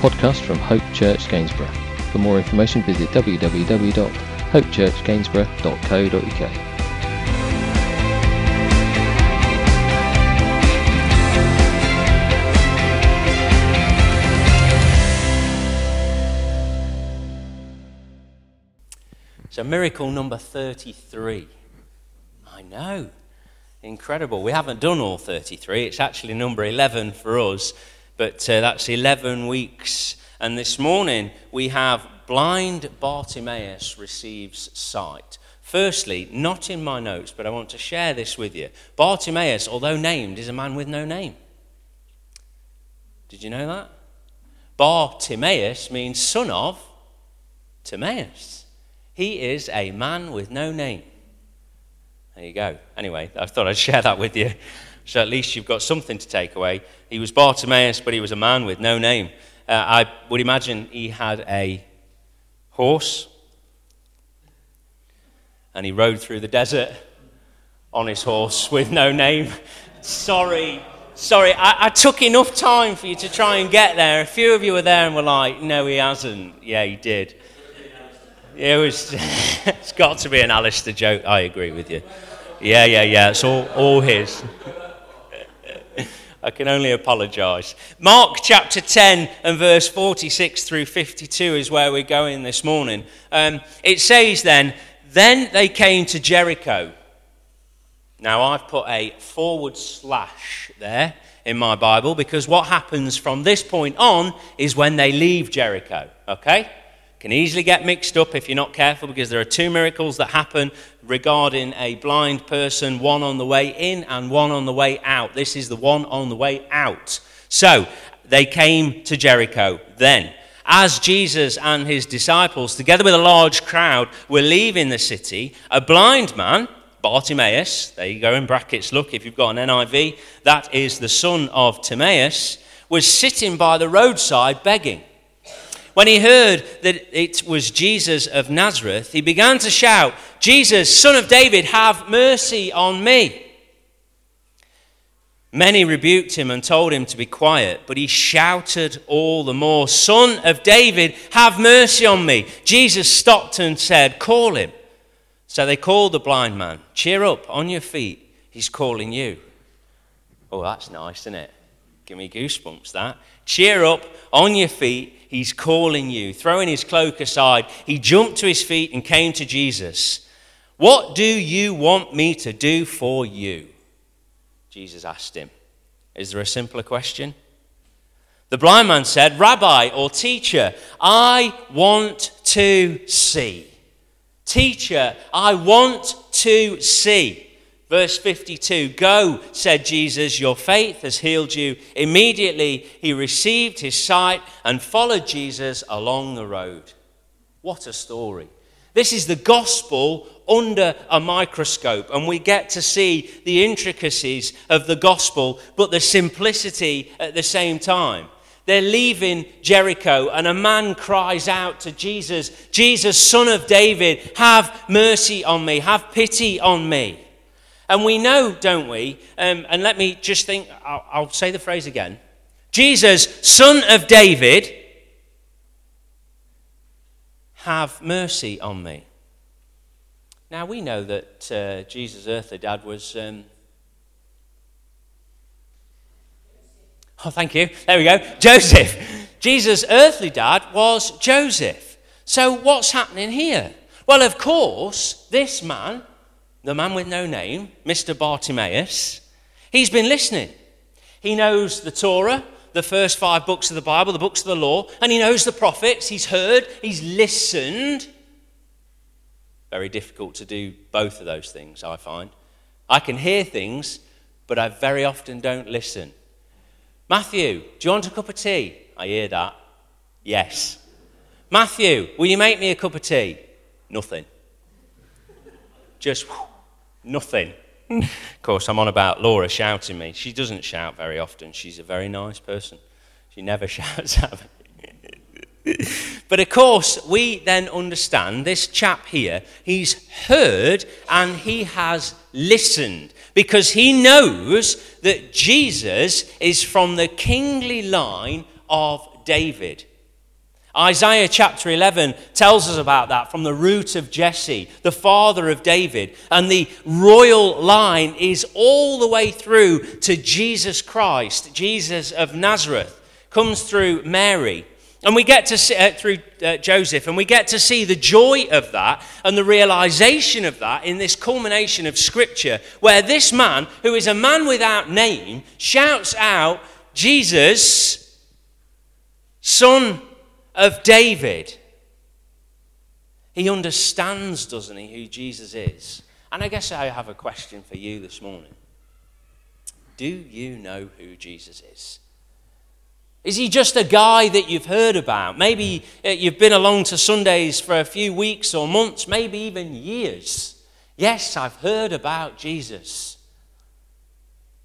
Podcast from Hope Church Gainsborough. For more information, visit www.hopechurchgainsborough.co.uk. So, miracle number 33. I know. Incredible. We haven't done all 33. It's actually number 11 for us, but uh, that's 11 weeks. And this morning we have blind Bartimaeus receives sight. Firstly, not in my notes, but I want to share this with you. Bartimaeus, although named, is a man with no name. Did you know that? Bartimaeus means son of Timaeus. He is a man with no name. There you go. Anyway, I thought I'd share that with you. So at least you've got something to take away. He was Bartimaeus, but he was a man with no name. Uh, I would imagine he had a horse and he rode through the desert on his horse with no name. Sorry, sorry, I, I, took enough time for you to try and get there. A few of you were there and were like, no, he hasn't. Yeah, he did. It was, it's got to be an Alistair joke. I agree with you. Yeah, yeah, yeah. It's all, all his. I can only apologize. Mark chapter 10 and verse 46 through 52 is where we're going this morning. Um, it says then, Then they came to Jericho. Now I've put a forward slash there in my Bible because what happens from this point on is when they leave Jericho. Okay? Can easily get mixed up if you're not careful because there are two miracles that happen regarding a blind person, one on the way in and one on the way out. This is the one on the way out. So they came to Jericho then. As Jesus and his disciples, together with a large crowd, were leaving the city, a blind man, Bartimaeus, there you go in brackets, look, if you've got an NIV, that is the son of Timaeus, was sitting by the roadside begging. When he heard that it was Jesus of Nazareth, he began to shout, Jesus, son of David, have mercy on me. Many rebuked him and told him to be quiet, but he shouted all the more, Son of David, have mercy on me. Jesus stopped and said, Call him. So they called the blind man, Cheer up, on your feet, he's calling you. Oh, that's nice, isn't it? Give me goosebumps, that. Cheer up, on your feet, He's calling you. Throwing his cloak aside, he jumped to his feet and came to Jesus. What do you want me to do for you? Jesus asked him. Is there a simpler question? The blind man said, Rabbi or teacher, I want to see. Teacher, I want to see. Verse 52 Go, said Jesus, your faith has healed you. Immediately he received his sight and followed Jesus along the road. What a story. This is the gospel under a microscope, and we get to see the intricacies of the gospel, but the simplicity at the same time. They're leaving Jericho, and a man cries out to Jesus, Jesus, son of David, have mercy on me, have pity on me. And we know, don't we? Um, and let me just think, I'll, I'll say the phrase again Jesus, son of David, have mercy on me. Now, we know that uh, Jesus' earthly dad was. Um... oh, thank you. There we go. Joseph. Jesus' earthly dad was Joseph. So, what's happening here? Well, of course, this man the man with no name, Mr. Bartimaeus, he's been listening. He knows the Torah, the first five books of the Bible, the books of the law, and he knows the prophets. He's heard, he's listened. Very difficult to do both of those things, I find. I can hear things, but I very often don't listen. Matthew, do you want a cup of tea? I hear that. Yes. Matthew, will you make me a cup of tea? Nothing. Just whew, Nothing. of course, I'm on about Laura shouting me. She doesn't shout very often. She's a very nice person. She never shouts at me. but of course, we then understand this chap here, he's heard and he has listened because he knows that Jesus is from the kingly line of David. Isaiah chapter 11 tells us about that from the root of Jesse, the father of David. And the royal line is all the way through to Jesus Christ, Jesus of Nazareth, comes through Mary. And we get to see uh, through uh, Joseph, and we get to see the joy of that and the realization of that in this culmination of Scripture, where this man, who is a man without name, shouts out, Jesus, son of David. He understands, doesn't he, who Jesus is? And I guess I have a question for you this morning. Do you know who Jesus is? Is he just a guy that you've heard about? Maybe uh, you've been along to Sundays for a few weeks or months, maybe even years. Yes, I've heard about Jesus.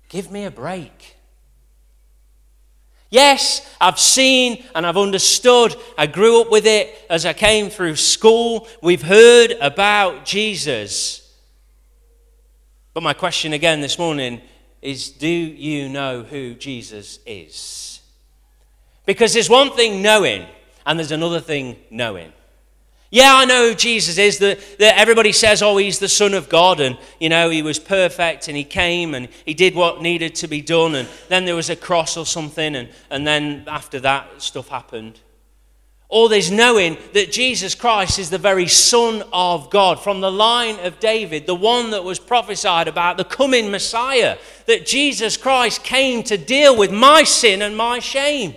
Give me a break. Yes, I've seen and I've understood. I grew up with it as I came through school. We've heard about Jesus. But my question again this morning is do you know who Jesus is? Because there's one thing knowing, and there's another thing knowing. Yeah, I know who Jesus is. That, that everybody says, oh, he's the Son of God, and, you know, he was perfect, and he came, and he did what needed to be done, and then there was a cross or something, and, and then after that, stuff happened. Or there's knowing that Jesus Christ is the very Son of God, from the line of David, the one that was prophesied about, the coming Messiah, that Jesus Christ came to deal with my sin and my shame.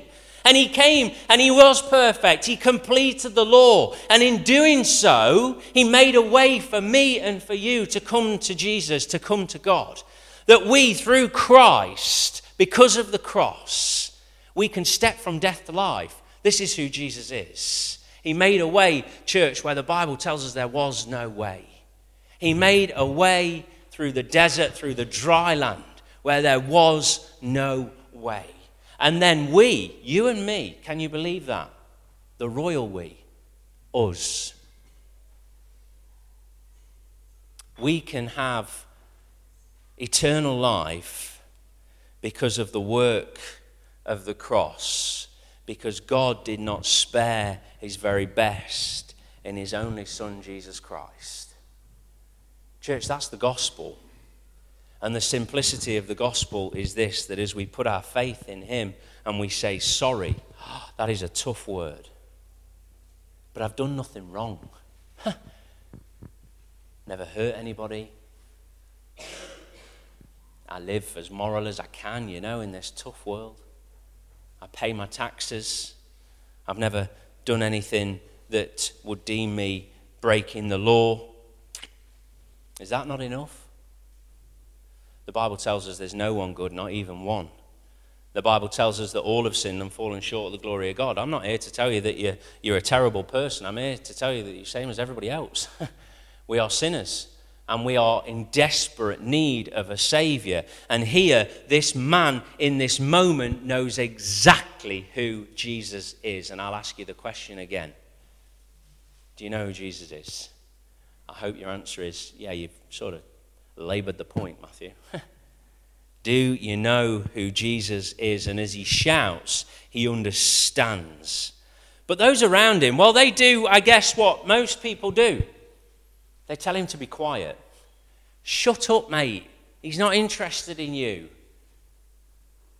And he came and he was perfect. He completed the law. And in doing so, he made a way for me and for you to come to Jesus, to come to God. That we, through Christ, because of the cross, we can step from death to life. This is who Jesus is. He made a way, church, where the Bible tells us there was no way. He made a way through the desert, through the dry land, where there was no way. And then we, you and me, can you believe that? The royal we, us. We can have eternal life because of the work of the cross, because God did not spare his very best in his only Son, Jesus Christ. Church, that's the gospel. And the simplicity of the gospel is this that as we put our faith in Him and we say sorry, that is a tough word. But I've done nothing wrong. Never hurt anybody. I live as moral as I can, you know, in this tough world. I pay my taxes. I've never done anything that would deem me breaking the law. Is that not enough? The Bible tells us there's no one good, not even one. The Bible tells us that all have sinned and fallen short of the glory of God. I'm not here to tell you that you're, you're a terrible person. I'm here to tell you that you're the same as everybody else. we are sinners and we are in desperate need of a Savior. And here, this man in this moment knows exactly who Jesus is. And I'll ask you the question again Do you know who Jesus is? I hope your answer is yeah, you've sort of labored the point, Matthew. Do you know who Jesus is? And as he shouts, he understands. But those around him, well, they do, I guess, what most people do. They tell him to be quiet. Shut up, mate. He's not interested in you.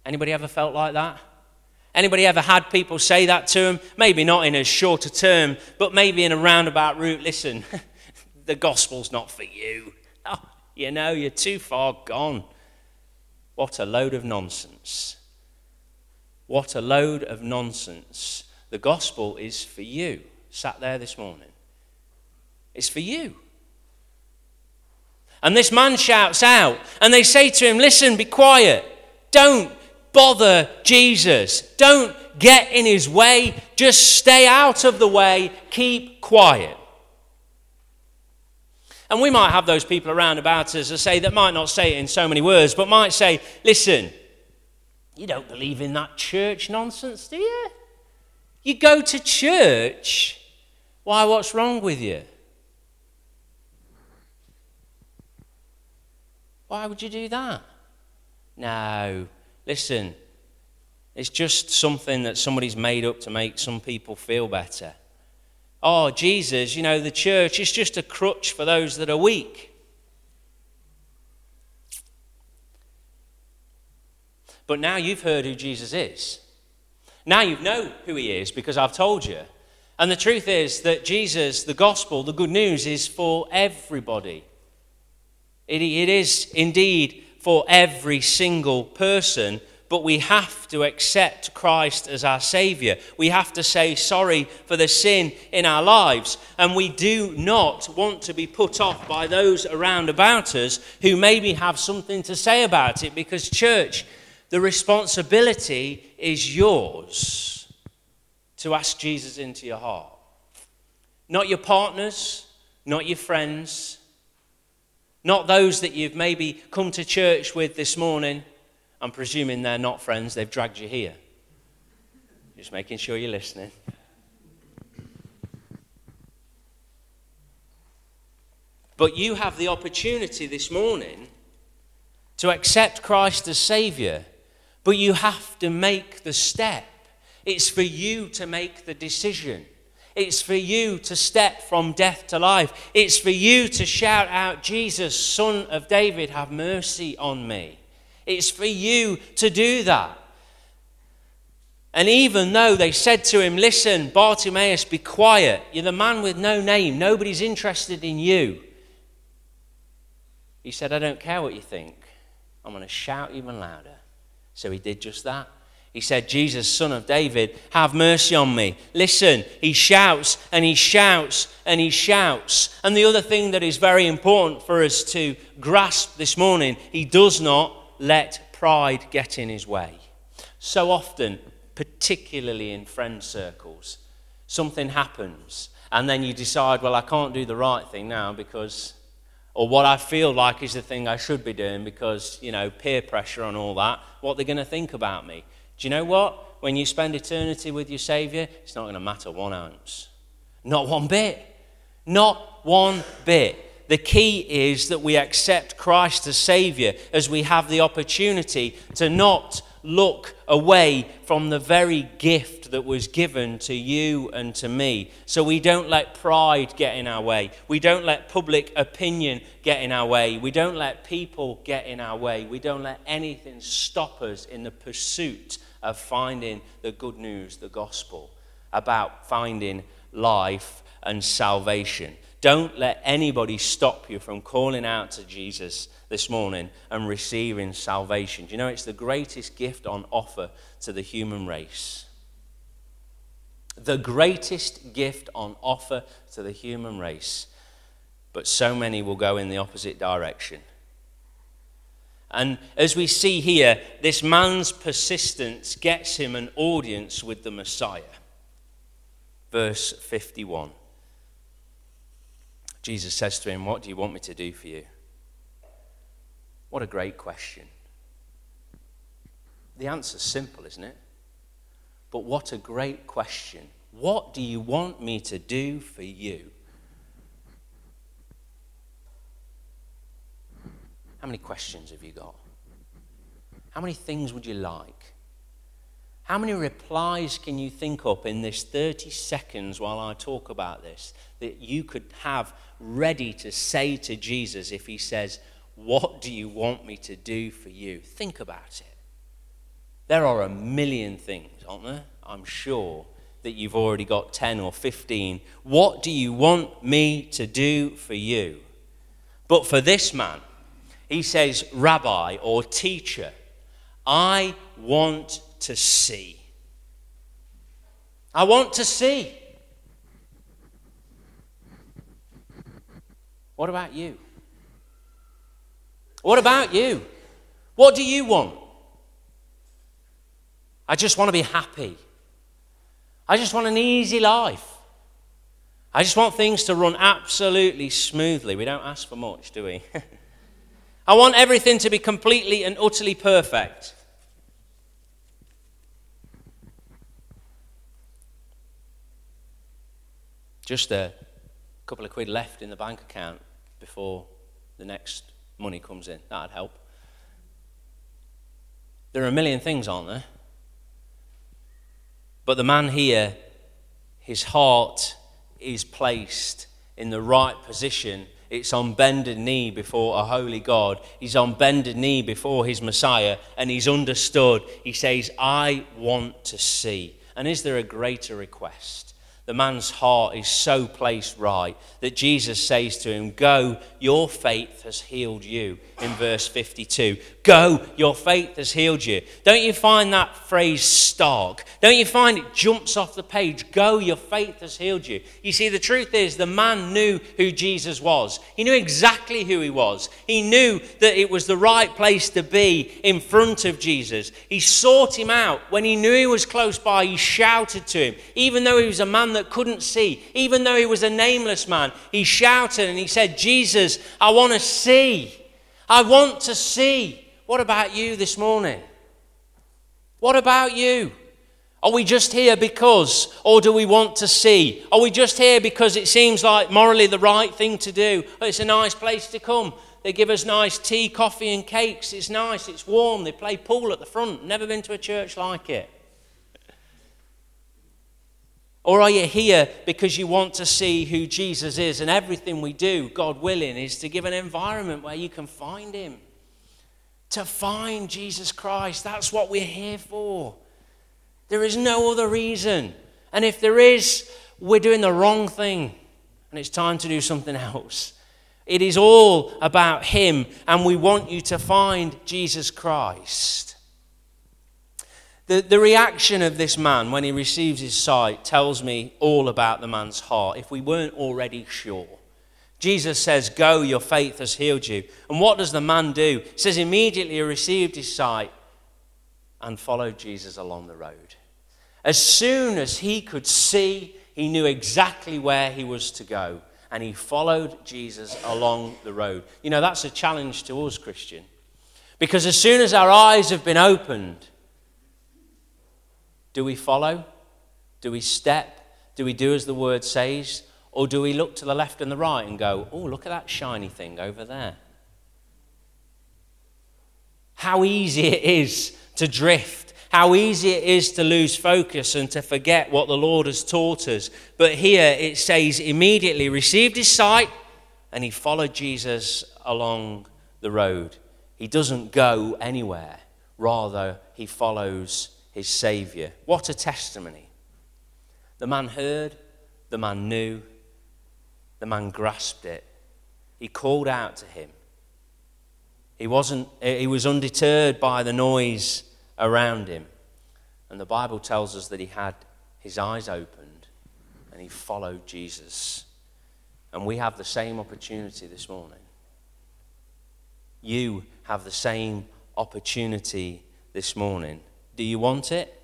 Anybody ever felt like that? Anybody ever had people say that to him? Maybe not in a shorter term, but maybe in a roundabout route. Listen, the gospel's not for you. You know, you're too far gone. What a load of nonsense. What a load of nonsense. The gospel is for you, sat there this morning. It's for you. And this man shouts out, and they say to him, Listen, be quiet. Don't bother Jesus. Don't get in his way. Just stay out of the way. Keep quiet. And we might have those people around about us that say, that might not say it in so many words, but might say, listen, you don't believe in that church nonsense, do you? You go to church. Why, what's wrong with you? Why would you do that? No, listen, It's just something that somebody's made up to make some people feel better. Oh, Jesus, you know, the church is just a crutch for those that are weak. But now you've heard who Jesus is. Now you know who he is because I've told you. And the truth is that Jesus, the gospel, the good news, is for everybody. It, it is indeed for every single person, but we have to accept Christ as our Savior. We have to say sorry for the sin in our lives. And we do not want to be put off by those around about us who maybe have something to say about it because, church, the responsibility is yours to ask Jesus into your heart. Not your partners, not your friends, not those that you've maybe come to church with this morning. I'm presuming they're not friends, they've dragged you here. Just making sure you're listening. But you have the opportunity this morning to accept Christ as Savior but you have to make the step. It's for you to make the decision. It's for you to step from death to life. It's for you to shout out, Jesus, Son of David, have mercy on me. It's for you to do that. And even though they said to him, Listen, Bartimaeus, be quiet. You're the man with no name. Nobody's interested in you. He said, I don't care what you think. I'm going to shout even louder. So he did just that. He said, Jesus, son of David, have mercy on me. Listen, he shouts and he shouts and he shouts. And the other thing that is very important for us to grasp this morning, he does not let pride get in his way. So often, particularly in friend circles, something happens and then you decide, well, I can't do the right thing now because or what I feel like is the thing I should be doing because, you know, peer pressure and all that, what they're going to think about me. Do you know what? When you spend eternity with your Savior, it's not going to matter one ounce. Not one bit. Not one bit. The key is that we accept Christ as Savior as we have the opportunity to not look away from the very gift that was given to you and to me. So we don't let pride get in our way. We don't let public opinion get in our way. We don't let people get in our way. We don't let anything stop us in the pursuit of finding the good news, the gospel, about finding life and salvation. Don't let anybody stop you from calling out to Jesus this morning and receiving salvation. Do you know it's the greatest gift on offer to the human race? The greatest gift on offer to the human race. But so many will go in the opposite direction. And as we see here, this man's persistence gets him an audience with the Messiah. Verse 51. Jesus says to him, What do you want me to do for you? What a great question. The answer's simple, isn't it? But what a great question. What do you want me to do for you? How many questions have you got? How many things would you like? How many replies can you think up in this 30 seconds while I talk about this that you could have ready to say to Jesus if he says, what do you want me to do for you? Think about it. There are a million things, aren't there? I'm sure that you've already got 10 or 15. What do you want me to do for you? But for this man, he says, Rabbi or teacher, I want to see. I want to see. What about you? What about you? What do you want? I just want to be happy. I just want an easy life. I just want things to run absolutely smoothly. We don't ask for much, do we? I want everything to be completely and utterly perfect. Just a couple of quid left in the bank account before the next money comes in. That'd help. There are a million things, aren't there? But the man here, his heart is placed in the right position. It's on bended knee before a holy God. He's on bended knee before his Messiah, and he's understood. He says, I want to see. And is there a greater request? The man's heart is so placed right that Jesus says to him, Go, your faith has healed you, in verse 52. Go, your faith has healed you. Don't you find that phrase stark? Don't you find it jumps off the page? Go, your faith has healed you. You see, the truth is, the man knew who Jesus was. He knew exactly who he was. He knew that it was the right place to be in front of Jesus. He sought him out. When he knew he was close by, he shouted to him. Even though he was a man that couldn't see, even though he was a nameless man, he shouted and he said, Jesus, I want to see. I want to see. What about you this morning? What about you? Are we just here because, or do we want to see? Are we just here because it seems like morally the right thing to do? It's a nice place to come. They give us nice tea, coffee, and cakes. It's nice, it's warm. They play pool at the front. Never been to a church like it. Or are you here because you want to see who Jesus is and everything we do, God willing, is to give an environment where you can find Him? To find Jesus Christ. That's what we're here for. There is no other reason. And if there is, we're doing the wrong thing and it's time to do something else. It is all about Him, and we want you to find Jesus Christ. The, the reaction of this man when he receives his sight tells me all about the man's heart, if we weren't already sure. Jesus says, Go, your faith has healed you. And what does the man do? It says, Immediately he received his sight and followed Jesus along the road. As soon as he could see, he knew exactly where he was to go. And he followed Jesus along the road. You know, that's a challenge to us, Christian. Because as soon as our eyes have been opened, do we follow? Do we step? Do we do as the word says? Or do we look to the left and the right and go, oh, look at that shiny thing over there? How easy it is to drift. How easy it is to lose focus and to forget what the Lord has taught us. But here it says, immediately received his sight and he followed Jesus along the road. He doesn't go anywhere, rather, he follows his Savior. What a testimony. The man heard, the man knew, the man grasped it. He called out to him. He, wasn't, he was undeterred by the noise around him. And the Bible tells us that he had his eyes opened and he followed Jesus. And we have the same opportunity this morning. You have the same opportunity this morning. Do you want it?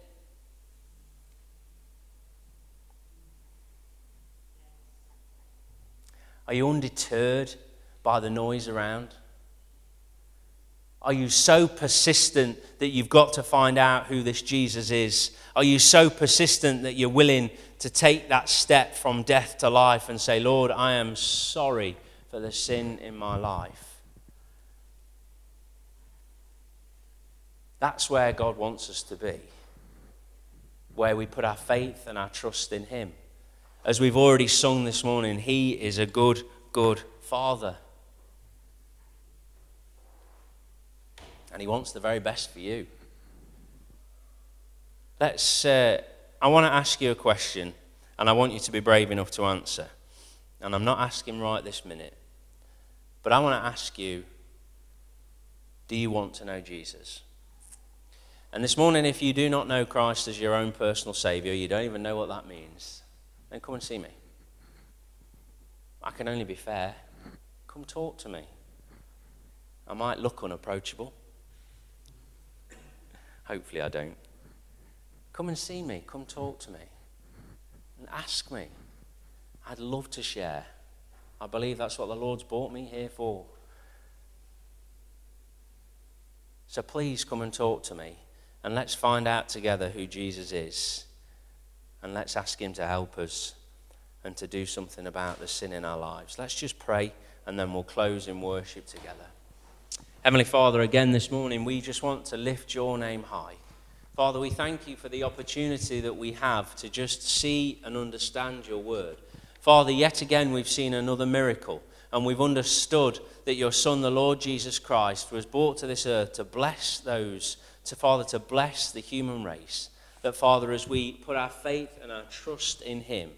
Are you undeterred by the noise around? Are you so persistent that you've got to find out who this Jesus is? Are you so persistent that you're willing to take that step from death to life and say, Lord, I am sorry for the sin in my life? That's where God wants us to be, where we put our faith and our trust in Him. As we've already sung this morning, He is a good, good Father. And He wants the very best for you. Let's, uh, I want to ask you a question, and I want you to be brave enough to answer. And I'm not asking right this minute, but I want to ask you do you want to know Jesus? And this morning, if you do not know Christ as your own personal Savior, you don't even know what that means, then come and see me. I can only be fair. Come talk to me. I might look unapproachable. Hopefully, I don't. Come and see me. Come talk to me. And ask me. I'd love to share. I believe that's what the Lord's brought me here for. So please come and talk to me. And let's find out together who Jesus is. And let's ask Him to help us and to do something about the sin in our lives. Let's just pray and then we'll close in worship together. Heavenly Father, again this morning, we just want to lift your name high. Father, we thank you for the opportunity that we have to just see and understand your word. Father, yet again we've seen another miracle and we've understood that your Son, the Lord Jesus Christ, was brought to this earth to bless those, to Father, to bless the human race. That, Father, as we put our faith and our trust in Him,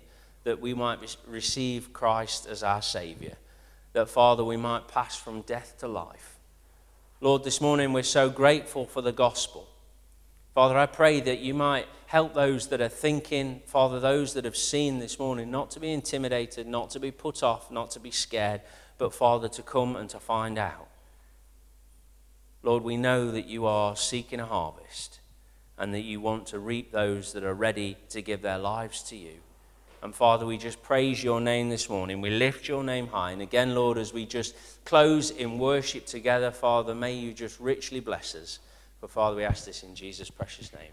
that we might receive Christ as our Saviour. That, Father, we might pass from death to life. Lord, this morning we're so grateful for the gospel. Father, I pray that you might help those that are thinking, Father, those that have seen this morning, not to be intimidated, not to be put off, not to be scared, but, Father, to come and to find out. Lord, we know that you are seeking a harvest and that you want to reap those that are ready to give their lives to you. And Father, we just praise your name this morning. We lift your name high. And again, Lord, as we just close in worship together, Father, may you just richly bless us. But Father, we ask this in Jesus' precious name.